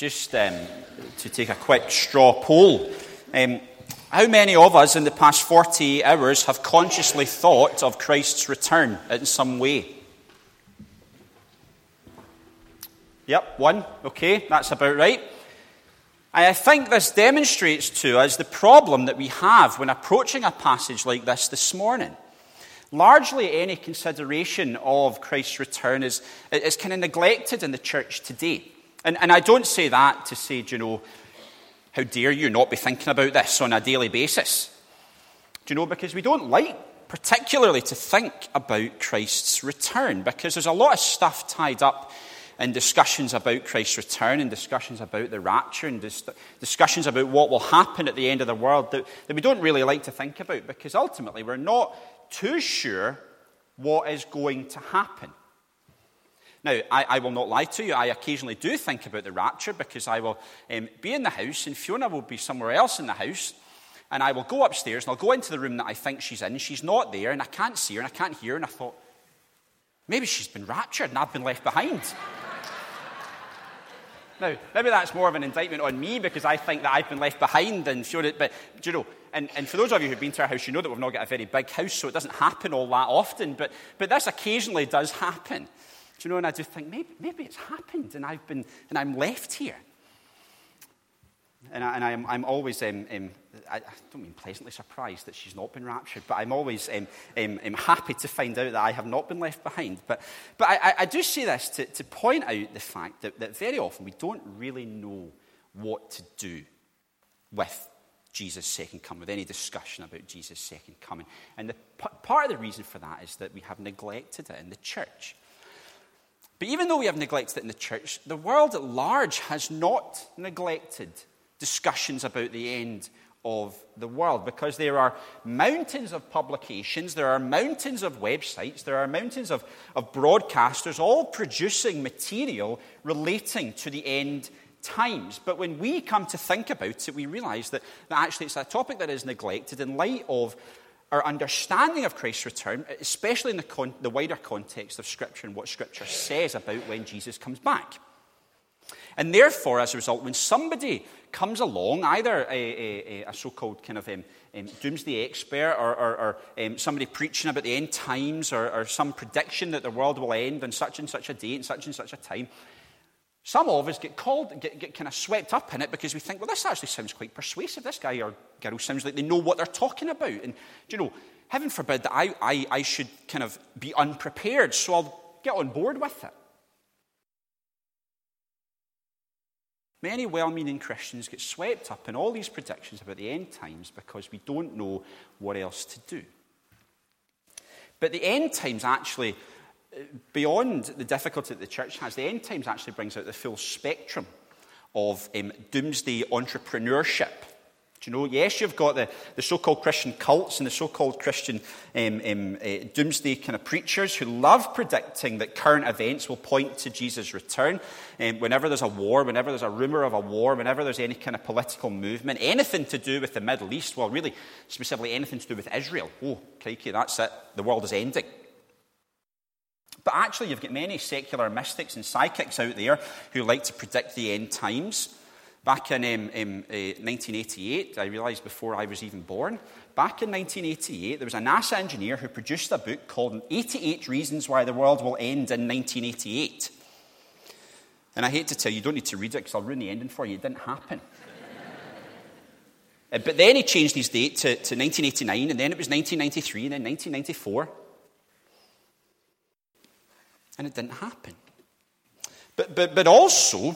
just um, to take a quick straw poll. Um, how many of us in the past 48 hours have consciously thought of Christ's return in some way? Yep, one. Okay, that's about right. I think this demonstrates to us the problem that we have when approaching a passage like this this morning. Largely, any consideration of Christ's return is, is kind of neglected in the church today. And, and I don't say that to say, do you know, how dare you not be thinking about this on a daily basis? Do you know, because we don't like particularly to think about Christ's return, because there's a lot of stuff tied up in discussions about Christ's return and discussions about the rapture and dis- discussions about what will happen at the end of the world that, that we don't really like to think about because ultimately we're not too sure what is going to happen. Now, I, I, will not lie to you. I occasionally do think about the rapture because I will um, be in the house and Fiona will be somewhere else in the house. And I will go upstairs and I'll go into the room that I think she's in. She's not there and I can't see her and I can't hear her. And I thought, maybe she's been raptured and I've been left behind. now, maybe that's more of an indictment on me because I think that I've been left behind and Fiona. But, you know, and, and for those of you who've been to our house, you know that we've not got a very big house, so it doesn't happen all that often. But, but this occasionally does happen. Do you know, and I just think, maybe, maybe it's happened and I've been, and I'm left here. And, I, and I'm, I'm always, um, um, I, I, don't mean pleasantly surprised that she's not been raptured, but I'm always um, um, um happy to find out that I have not been left behind. But, but I, I do say this to, to point out the fact that, that very often we don't really know what to do with Jesus' second coming, with any discussion about Jesus' second coming. And the, part of the reason for that is that we have neglected it in the church. But even though we have neglected it in the church, the world at large has not neglected discussions about the end of the world because there are mountains of publications, there are mountains of websites, there are mountains of, of broadcasters all producing material relating to the end times. But when we come to think about it, we realize that, that actually it's a topic that is neglected in light of our understanding of Christ's return, especially in the, con- the wider context of Scripture and what Scripture says about when Jesus comes back. And therefore, as a result, when somebody comes along, either a, a, a so called kind of um, um, doomsday expert or, or, or um, somebody preaching about the end times or, or, some prediction that the world will end on such and such a date and such and such a time, some of us get called, get, get kind of swept up in it because we think, well, this actually sounds quite persuasive. This guy or girl sounds like they know what they're talking about. And, you know, heaven forbid that I, I, I should kind of be unprepared, so I'll get on board with it. Many well meaning Christians get swept up in all these predictions about the end times because we don't know what else to do. But the end times actually beyond the difficulty that the church has, the end times actually brings out the full spectrum of um, doomsday entrepreneurship. Do you know, yes, you've got the, the so called Christian cults and the so called Christian um, um, uh, doomsday kind of preachers who love predicting that current events will point to Jesus' return. Um, whenever there's a war, whenever there's a rumor of a war, whenever there's any kind of political movement, anything to do with the Middle East, well, really, specifically anything to do with Israel. Oh, crikey, that's it. The world is ending. But actually, you've got many secular mystics and psychics out there who like to predict the end times. Back in um, um, uh, 1988, I realised before I was even born, back in 1988, there was a NASA engineer who produced a book called 88 Reasons Why the World Will End in 1988. And I hate to tell you, you don't need to read it because I'll ruin the ending for you. It didn't happen. uh, but then he changed his date to, to 1989, and then it was 1993, and then 1994 and it didn't happen. But, but, but also,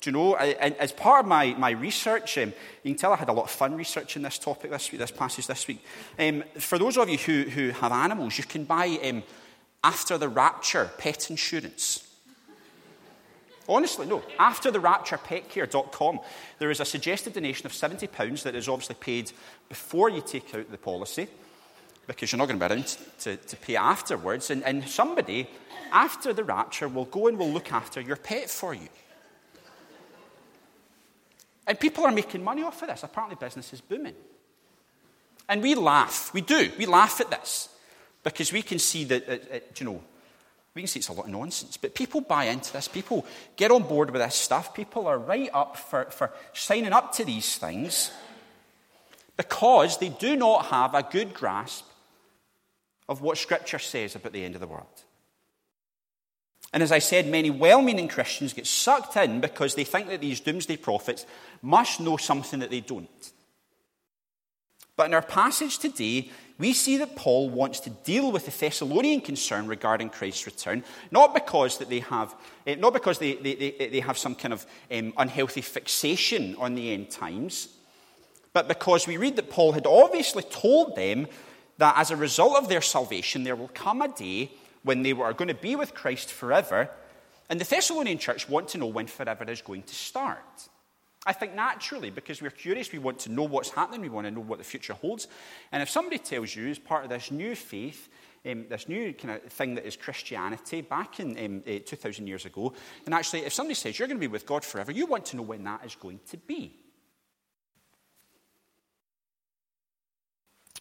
do you know, I, as part of my, my research, um, you can tell I had a lot of fun researching this topic this week, this passage this week. Um, for those of you who, who have animals, you can buy um, after the rapture pet insurance. Honestly, no. After the rapture, petcare.com, there is a suggested donation of £70 that is obviously paid before you take out the policy because you're not going to be around to, to pay afterwards. And, and somebody, after the rapture, will go and will look after your pet for you. And people are making money off of this. Apparently, business is booming. And we laugh. We do. We laugh at this because we can see that, you know, we can see it's a lot of nonsense. But people buy into this. People get on board with this stuff. People are right up for, for signing up to these things because they do not have a good grasp of what Scripture says about the end of the world. And as I said, many well meaning Christians get sucked in because they think that these doomsday prophets must know something that they don't. But in our passage today, we see that Paul wants to deal with the Thessalonian concern regarding Christ's return, not because that they have, eh, not because they, they, they, they have some kind of um, unhealthy fixation on the end times, but because we read that Paul had obviously told them that as a result of their salvation, there will come a day when they are going to be with Christ forever. And the Thessalonian church want to know when forever is going to start. I think naturally, because we're curious, we want to know what's happening, we want to know what the future holds. And if somebody tells you, as part of this new faith, um, this new kind of thing that is Christianity back in um, uh, 2,000 years ago, and actually, if somebody says you're going to be with God forever, you want to know when that is going to be.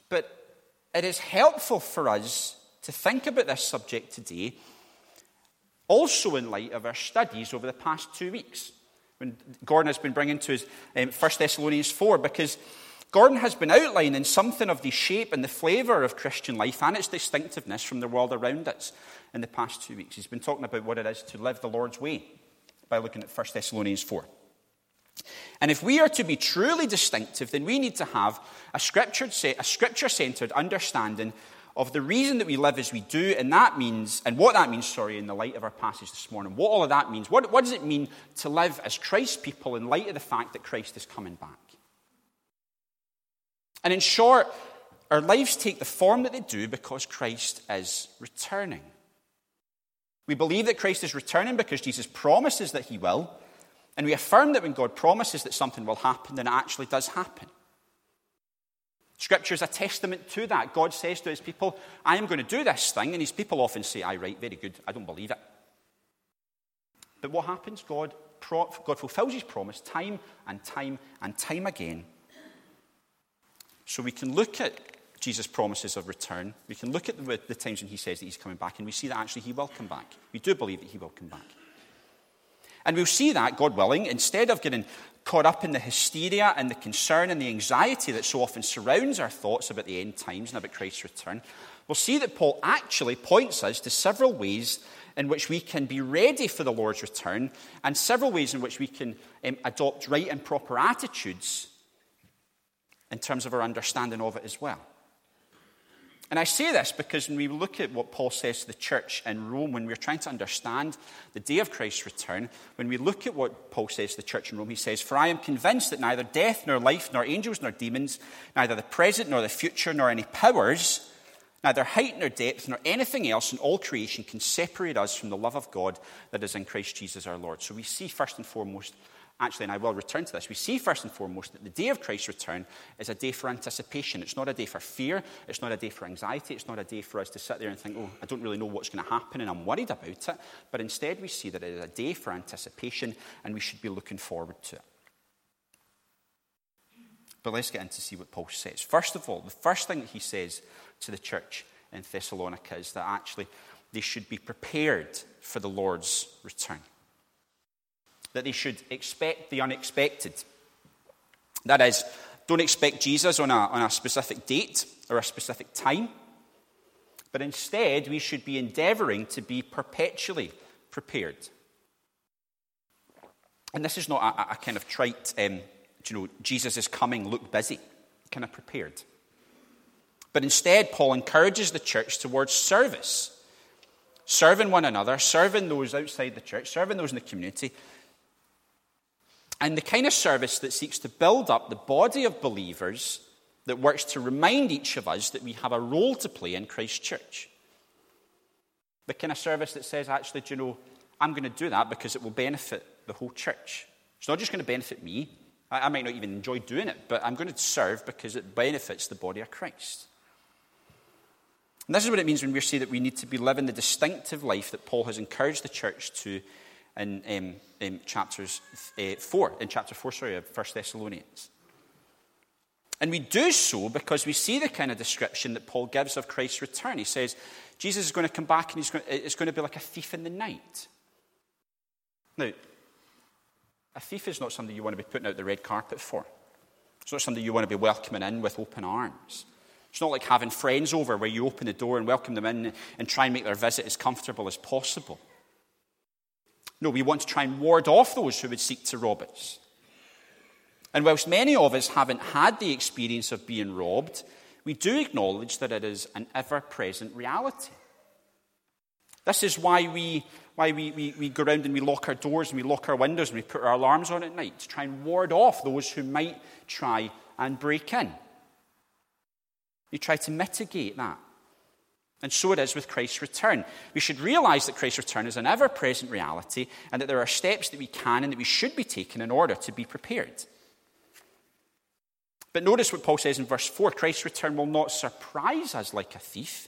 But it is helpful for us to think about this subject today, also in light of our studies over the past two weeks when Gordon has been bringing to us um, 1 Thessalonians 4, because Gordon has been outlining something of the shape and the flavour of Christian life and its distinctiveness from the world around us in the past two weeks. He's been talking about what it is to live the Lord's way by looking at 1 Thessalonians 4. And if we are to be truly distinctive, then we need to have a scripture centered understanding of the reason that we live as we do, and that means, and what that means, sorry, in the light of our passage this morning, what all of that means. What, what does it mean to live as Christ's people in light of the fact that Christ is coming back? And in short, our lives take the form that they do because Christ is returning. We believe that Christ is returning because Jesus promises that he will, and we affirm that when God promises that something will happen, then it actually does happen. Scripture is a testament to that. God says to his people, I am going to do this thing, and his people often say, I right, very good, I don't believe it. But what happens? God, God fulfills his promise time and time and time again. So we can look at Jesus' promises of return. We can look at the, the times when he says that he's coming back, and we see that actually he will come back. We do believe that he will come back. And we'll see that, God willing, instead of getting caught up in the hysteria and the concern and the anxiety that so often surrounds our thoughts about the end times and about Christ's return, we'll see that Paul actually points us to several ways in which we can be ready for the Lord's return and several ways in which we can um, adopt right and proper attitudes in terms of our understanding of it as well. And I say this because when we look at what Paul says to the church in Rome, when we're trying to understand the day of Christ's return, when we look at what Paul says to the church in Rome, he says, For I am convinced that neither death, nor life, nor angels, nor demons, neither the present, nor the future, nor any powers, neither height, nor depth, nor anything else in all creation can separate us from the love of God that is in Christ Jesus our Lord. So we see first and foremost actually, and I will return to this, we see first and foremost that the day of Christ's return is a day for anticipation. It's not a day for fear. It's not a day for anxiety. It's not a day for us to sit there and think, oh, I don't really know what's going to happen and I'm worried about it. But instead, we see that it is a day for anticipation and we should be looking forward to it. But let's get in to see what Paul says. First of all, the first thing that he says to the church in Thessalonica is that actually they should be prepared for the Lord's return that they should expect the unexpected. That is, don't expect Jesus on a, on a specific date or a specific time, but instead we should be endeavoring to be perpetually prepared. And this is not a, a kind of trite, um, you know, Jesus is coming, look busy, kind of prepared. But instead, Paul encourages the church towards service, serving one another, serving those outside the church, serving those in the community, and the kind of service that seeks to build up the body of believers that works to remind each of us that we have a role to play in Christ's church. The kind of service that says, actually, do you know, I'm going to do that because it will benefit the whole church. It's not just going to benefit me. I, might not even enjoy doing it, but I'm going to serve because it benefits the body of Christ. And this is what it means when we say that we need to be living the distinctive life that Paul has encouraged the church to in, um, in chapters uh, 4, in chapter 4, sorry, of 1 Thessalonians. And we do so because we see the kind of description that Paul gives of Christ's return. He says, Jesus is going to come back and he's going, it's going to be like a thief in the night. Now, a thief is not something you want to be putting out the red carpet for. It's not something you want to be welcoming in with open arms. It's not like having friends over where you open the door and welcome them in and try and make their visit as comfortable as possible. No, we want to try and ward off those who would seek to rob us. And whilst many of us haven't had the experience of being robbed, we do acknowledge that it is an ever present reality. This is why we, why we, we, we go around and we lock our doors and we lock our windows and we put our alarms on at night to try and ward off those who might try and break in. We try to mitigate that. And so it is with Christ's return. We should realize that Christ's return is an ever present reality and that there are steps that we can and that we should be taking in order to be prepared. But notice what Paul says in verse 4 Christ's return will not surprise us like a thief.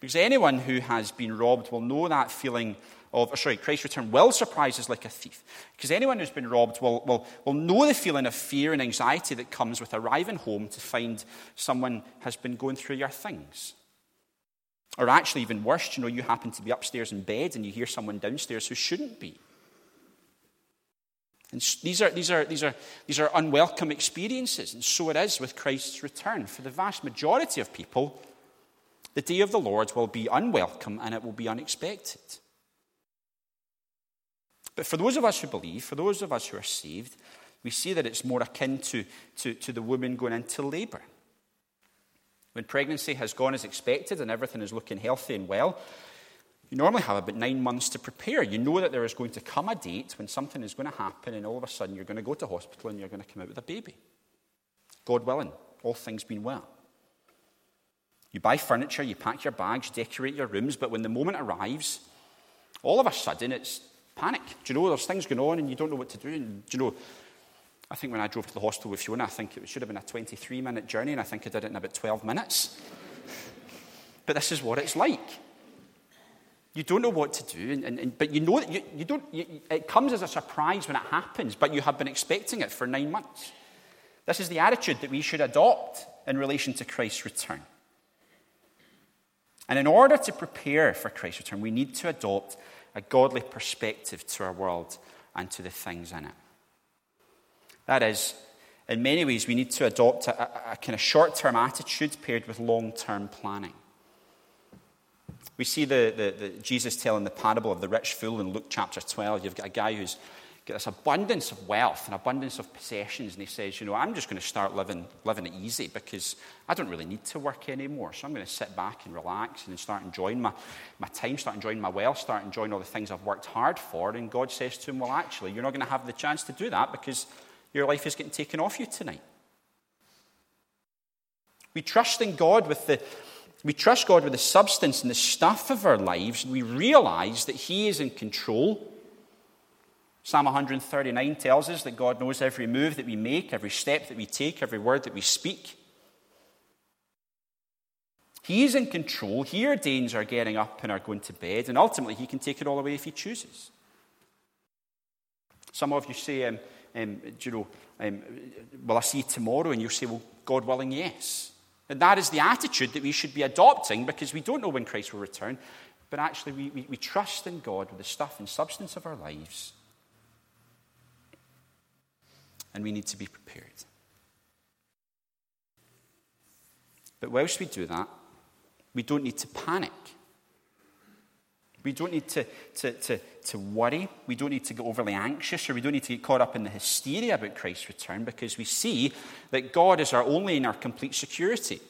Because anyone who has been robbed will know that feeling of, sorry, Christ's return will surprise us like a thief. Because anyone who's been robbed will, will, will know the feeling of fear and anxiety that comes with arriving home to find someone has been going through your things. Or actually, even worse, you know, you happen to be upstairs in bed and you hear someone downstairs who shouldn't be. And these are, these, are, these, are, these are unwelcome experiences, and so it is with Christ's return. For the vast majority of people, the day of the Lord will be unwelcome and it will be unexpected. But for those of us who believe, for those of us who are saved, we see that it's more akin to, to, to the woman going into labour. When pregnancy has gone as expected and everything is looking healthy and well, you normally have about nine months to prepare. You know that there is going to come a date when something is going to happen, and all of a sudden you're going to go to hospital and you're going to come out with a baby. God willing, all things being well. You buy furniture, you pack your bags, decorate your rooms, but when the moment arrives, all of a sudden it's panic. Do you know, there's things going on and you don't know what to do. And do you know, I think when I drove to the hospital with Fiona, I think it should have been a 23 minute journey, and I think I did it in about 12 minutes. but this is what it's like. You don't know what to do, and, and, and but you know you, you don't. You, it comes as a surprise when it happens, but you have been expecting it for nine months. This is the attitude that we should adopt in relation to Christ's return. And in order to prepare for Christ's return, we need to adopt a godly perspective to our world and to the things in it. That is, in many ways, we need to adopt a, a, a kind of short term attitude paired with long term planning. We see the, the, the, Jesus telling the parable of the rich fool in Luke chapter 12. You've got a guy who's this abundance of wealth and abundance of possessions, and he says, You know, I'm just going to start living, living it easy because I don't really need to work anymore. So I'm going to sit back and relax and start enjoying my, my time, start enjoying my wealth, start enjoying all the things I've worked hard for. And God says to him, Well, actually, you're not going to have the chance to do that because your life is getting taken off you tonight. We trust in God with the we trust God with the substance and the stuff of our lives, and we realize that He is in control. Psalm 139 tells us that God knows every move that we make, every step that we take, every word that we speak. He is in control. He ordains our getting up and our going to bed, and ultimately, He can take it all away if He chooses. Some of you say, um, um, you know, um, will I see you tomorrow? And you say, well, God willing, yes. And that is the attitude that we should be adopting because we don't know when Christ will return, but actually we, we, we trust in God with the stuff and substance of our lives. And we need to be prepared. But whilst we do that, we don't need to panic. We don't need to, to, to, to worry. We don't need to get overly anxious or we don't need to get caught up in the hysteria about Christ's return because we see that God is our only and our complete security.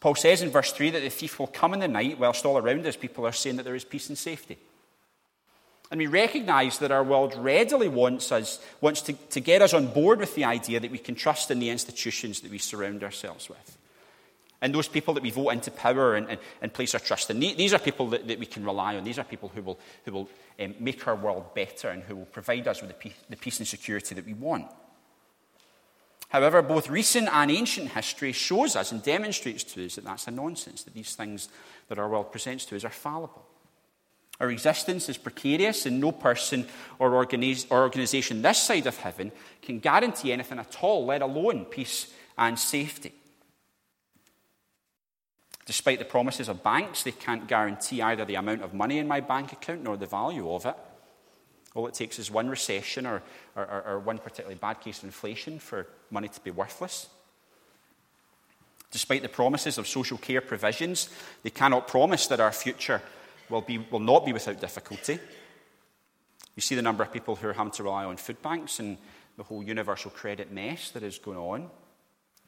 Paul says in verse 3 that the thief will come in the night whilst all around us people are saying that there is peace and safety. And we recognize that our world readily wants us, wants to, to get us on board with the idea that we can trust in the institutions that we surround ourselves with. And those people that we vote into power and, and, and place our trust in, these are people that, that, we can rely on. These are people who will, who will um, make our world better and who will provide us with the peace, the peace and security that we want. However, both recent and ancient history shows us and demonstrates to us that that's a nonsense, that these things that our world presents to us are fallible. Our existence is precarious, and no person or organization this side of heaven can guarantee anything at all, let alone peace and safety. Despite the promises of banks, they can't guarantee either the amount of money in my bank account nor the value of it. All it takes is one recession or, or, or, one particularly bad case of inflation for money to be worthless. Despite the promises of social care provisions, they cannot promise that our future will, be, will not be without difficulty. You see the number of people who are having to rely on food banks and the whole universal credit mess that is going on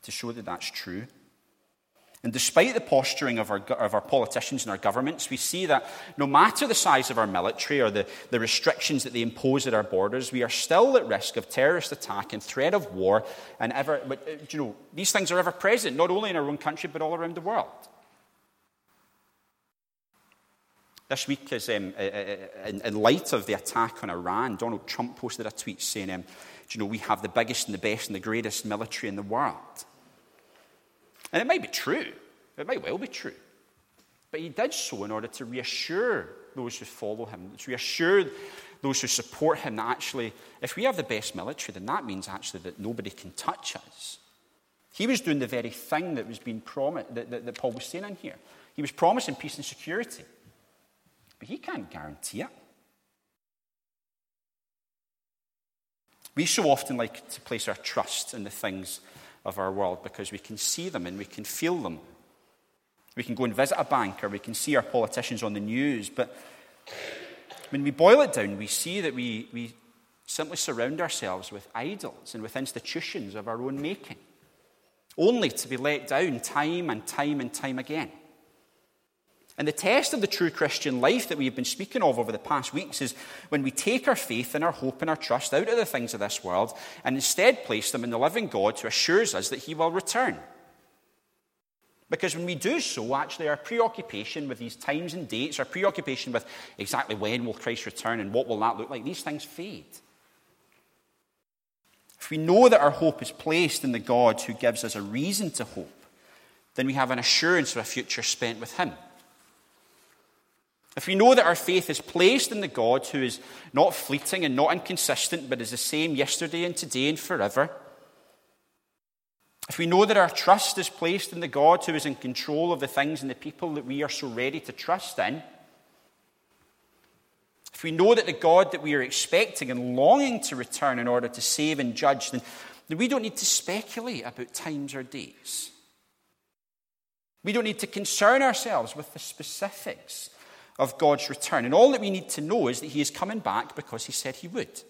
to show that that's true. And despite the posturing of our, of our politicians and our governments, we see that no matter the size of our military or the, the restrictions that they impose at our borders, we are still at risk of terrorist attack and threat of war. And ever, uh, you know, these things are ever present, not only in our own country, but all around the world. This week, is, um, uh, uh, in, in, light of the attack on Iran, Donald Trump posted a tweet saying, um, you know, we have the biggest and the best and the greatest military in the world. And it might be true, it might well be true. But he did so in order to reassure those who follow him, to reassure those who support him that actually, if we have the best military, then that means actually that nobody can touch us. He was doing the very thing that was being promised, that, that, that Paul was saying in here. He was promising peace and security. But he can't guarantee it. We so often like to place our trust in the things of our world because we can see them and we can feel them. We can go and visit a bank or we can see our politicians on the news, but when we boil it down, we see that we, we simply surround ourselves with idols and with institutions of our own making, only to be let down time and time and time again. And the test of the true Christian life that we've been speaking of over the past weeks is when we take our faith and our hope and our trust out of the things of this world and instead place them in the living God who assures us that He will return. Because when we do so, actually, our preoccupation with these times and dates, our preoccupation with exactly when will Christ return and what will that look like, these things fade. If we know that our hope is placed in the God who gives us a reason to hope, then we have an assurance of a future spent with Him. If we know that our faith is placed in the God who is not fleeting and not inconsistent, but is the same yesterday and today and forever, if we know that our trust is placed in the God who is in control of the things and the people that we are so ready to trust in, if we know that the God that we are expecting and longing to return in order to save and judge, then, then we don't need to speculate about times or dates. We don't need to concern ourselves with the specifics of God's return. And all that we need to know is that He is coming back because He said He would.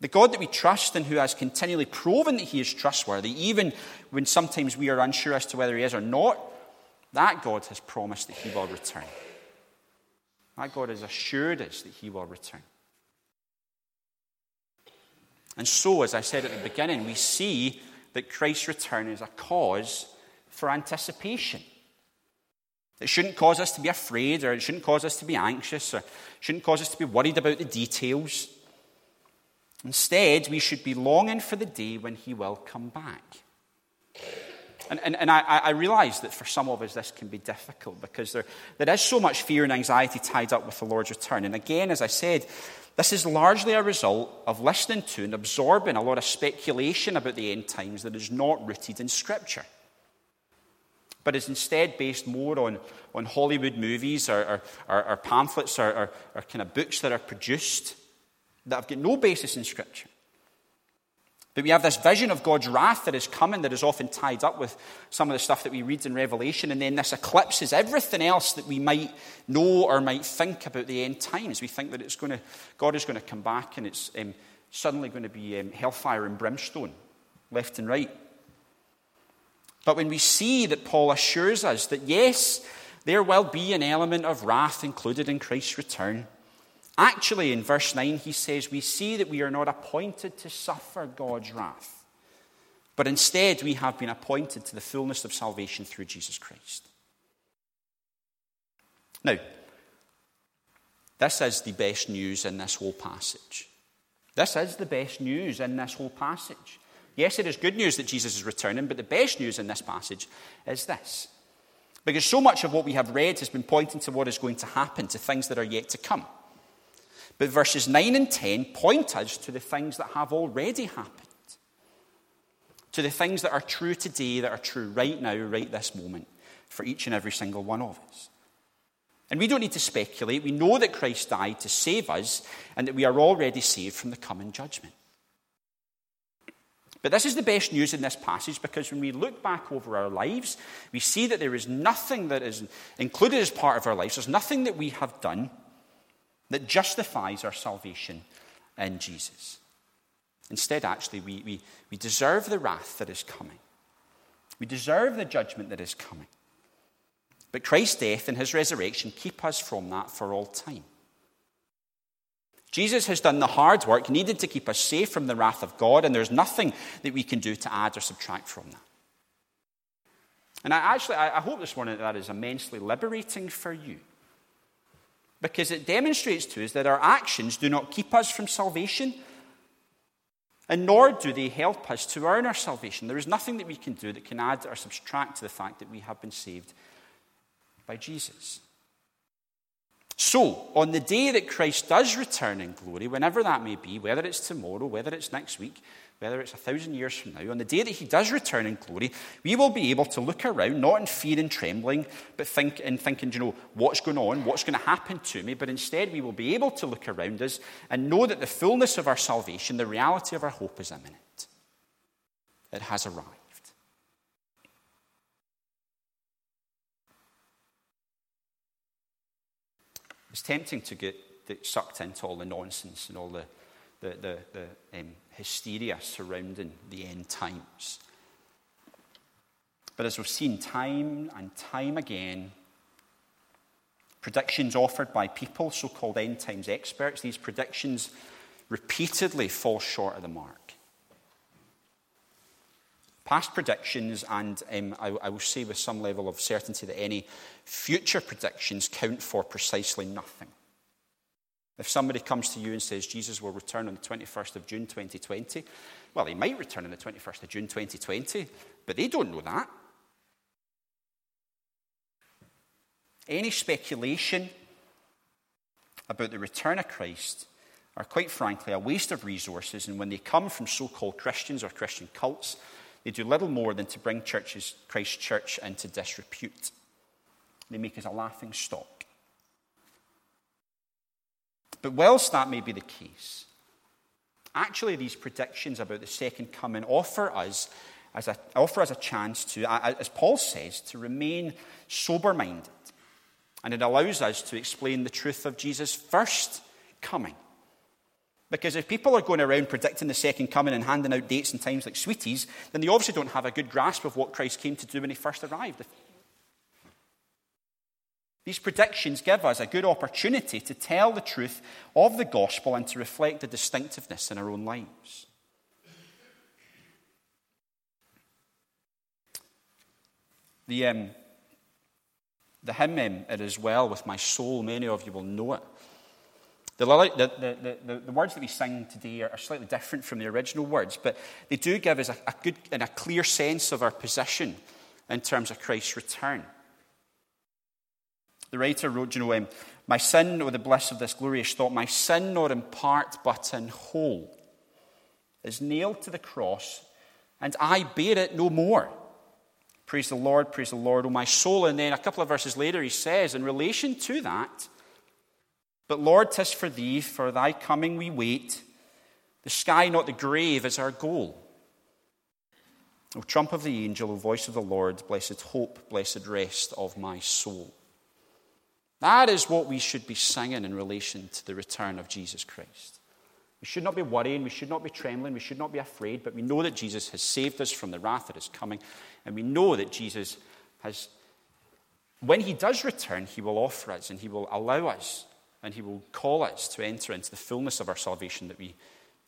The God that we trust and who has continually proven that He is trustworthy, even when sometimes we are unsure as to whether He is or not, that God has promised that He will return. That God has assured us that He will return. And so, as I said at the beginning, we see that Christ's return is a cause for anticipation. It shouldn't cause us to be afraid, or it shouldn't cause us to be anxious, or it shouldn't cause us to be worried about the details. Instead, we should be longing for the day when He will come back. And, and, and I, I realize that for some of us this can be difficult because there, there is so much fear and anxiety tied up with the Lord's return. And again, as I said, this is largely a result of listening to and absorbing a lot of speculation about the end times that is not rooted in Scripture but is instead based more on, on Hollywood movies or, or, or, pamphlets or, or, or kind of books that are produced that have got no basis in Scripture. But we have this vision of God's wrath that is coming that is often tied up with some of the stuff that we read in Revelation, and then this eclipses everything else that we might know or might think about the end times. We think that it's going to, God is going to come back and it's um, suddenly going to be um, hellfire and brimstone, left and right. But when we see that Paul assures us that yes, there will be an element of wrath included in Christ's return, actually in verse 9 he says, We see that we are not appointed to suffer God's wrath, but instead we have been appointed to the fullness of salvation through Jesus Christ. Now, this is the best news in this whole passage. This is the best news in this whole passage. Yes, it is good news that Jesus is returning, but the best news in this passage is this Because so much of what we have read has been pointing to what is going to happen, to things that are yet to come. But verses 9 and 10 point us to the things that have already happened, to the things that are true today, that are true right now, right this moment, for each and every single one of us. And we don't need to speculate. We know that Christ died to save us and that we are already saved from the coming judgment. But this is the best news in this passage because when we look back over our lives, we see that there is nothing that is included as part of our lives. There's nothing that we have done that justifies our salvation in Jesus. Instead, actually, we, we, we deserve the wrath that is coming, we deserve the judgment that is coming. But Christ's death and his resurrection keep us from that for all time. Jesus has done the hard work needed to keep us safe from the wrath of God, and there's nothing that we can do to add or subtract from that. And I actually, I hope this morning that, that is immensely liberating for you. Because it demonstrates to us that our actions do not keep us from salvation, and nor do they help us to earn our salvation. There is nothing that we can do that can add or subtract to the fact that we have been saved by Jesus. So, on the day that Christ does return in glory, whenever that may be, whether it's tomorrow, whether it's next week, whether it's a thousand years from now, on the day that he does return in glory, we will be able to look around, not in fear and trembling, but think in thinking, you know, what's going on, what's going to happen to me, but instead we will be able to look around us and know that the fullness of our salvation, the reality of our hope is imminent. It has arrived. It's tempting to get sucked into all the nonsense and all the, the, the, the um, hysteria surrounding the end times. But as we've seen time and time again, predictions offered by people, so called end times experts, these predictions repeatedly fall short of the mark. Past predictions, and um, I, I will say with some level of certainty that any future predictions count for precisely nothing. If somebody comes to you and says Jesus will return on the 21st of June 2020, well, he might return on the 21st of June 2020, but they don't know that. Any speculation about the return of Christ are quite frankly a waste of resources, and when they come from so called Christians or Christian cults, they do little more than to bring churches, Christ Church into disrepute. They make us a laughing stock. But whilst that may be the case, actually these predictions about the second coming offer us as a, offer us a chance to, as Paul says, to remain sober minded. And it allows us to explain the truth of Jesus' first coming. Because if people are going around predicting the second coming and handing out dates and times like sweeties, then they obviously don't have a good grasp of what Christ came to do when he first arrived. These predictions give us a good opportunity to tell the truth of the gospel and to reflect the distinctiveness in our own lives. The, um, the hymn, um, It Is Well With My Soul, many of you will know it. The, the, the, the, words that we sing today are, slightly different from the original words, but they do give us a, a good and a clear sense of our position in terms of Christ's return. The writer wrote, you know, um, My sin, or the bliss of this glorious thought, my sin, not in part but in whole, is nailed to the cross, and I bear it no more. Praise the Lord, praise the Lord, O my soul. And then a couple of verses later, he says, in relation to that, but Lord, tis for thee, for thy coming we wait. The sky, not the grave, is our goal. O trump of the angel, O voice of the Lord, blessed hope, blessed rest of my soul. That is what we should be singing in relation to the return of Jesus Christ. We should not be worrying, we should not be trembling, we should not be afraid, but we know that Jesus has saved us from the wrath that is coming, and we know that Jesus has, when he does return, he will offer us and he will allow us and He will call us to enter into the fullness of our salvation that we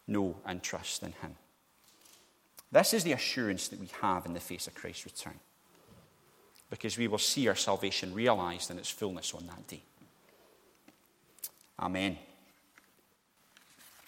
know and trust in Him. This is the assurance that we have in the face of Christ's return, because we will see our salvation realized in its fullness on that day. Amen.